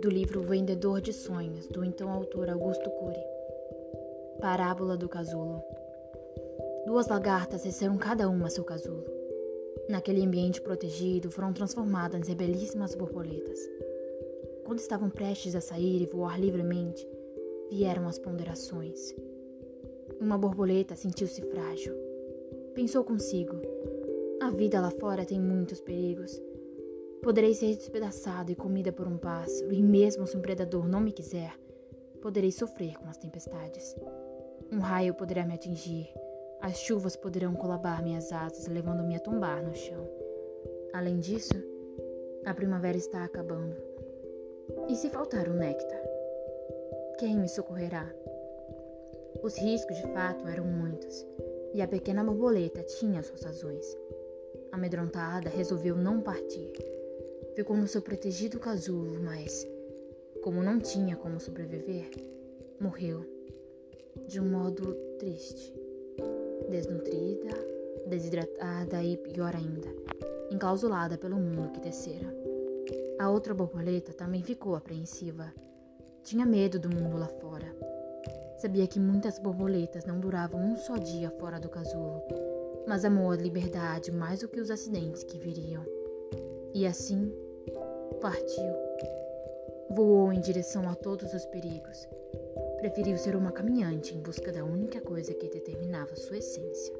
Do livro Vendedor de Sonhos, do então autor Augusto Cury. Parábola do Casulo. Duas lagartas desceram cada uma seu casulo. Naquele ambiente protegido, foram transformadas em belíssimas borboletas. Quando estavam prestes a sair e voar livremente, vieram as ponderações. Uma borboleta sentiu-se frágil. Pensou consigo: a vida lá fora tem muitos perigos. Poderei ser despedaçada e comida por um pássaro, e mesmo se um predador não me quiser, poderei sofrer com as tempestades. Um raio poderá me atingir, as chuvas poderão colabar minhas asas, levando-me a tombar no chão. Além disso, a primavera está acabando. E se faltar o néctar? Quem me socorrerá? Os riscos, de fato, eram muitos, e a pequena borboleta tinha suas razões. Amedrontada, resolveu não partir. Ficou no seu protegido casulo, mas, como não tinha como sobreviver, morreu de um modo triste desnutrida, desidratada e, pior ainda, enclausulada pelo mundo que descera. A outra borboleta também ficou apreensiva. Tinha medo do mundo lá fora. Sabia que muitas borboletas não duravam um só dia fora do casulo, mas amou a liberdade mais do que os acidentes que viriam. E assim, partiu. Voou em direção a todos os perigos, Preferiu ser uma caminhante em busca da única coisa que determinava sua essência.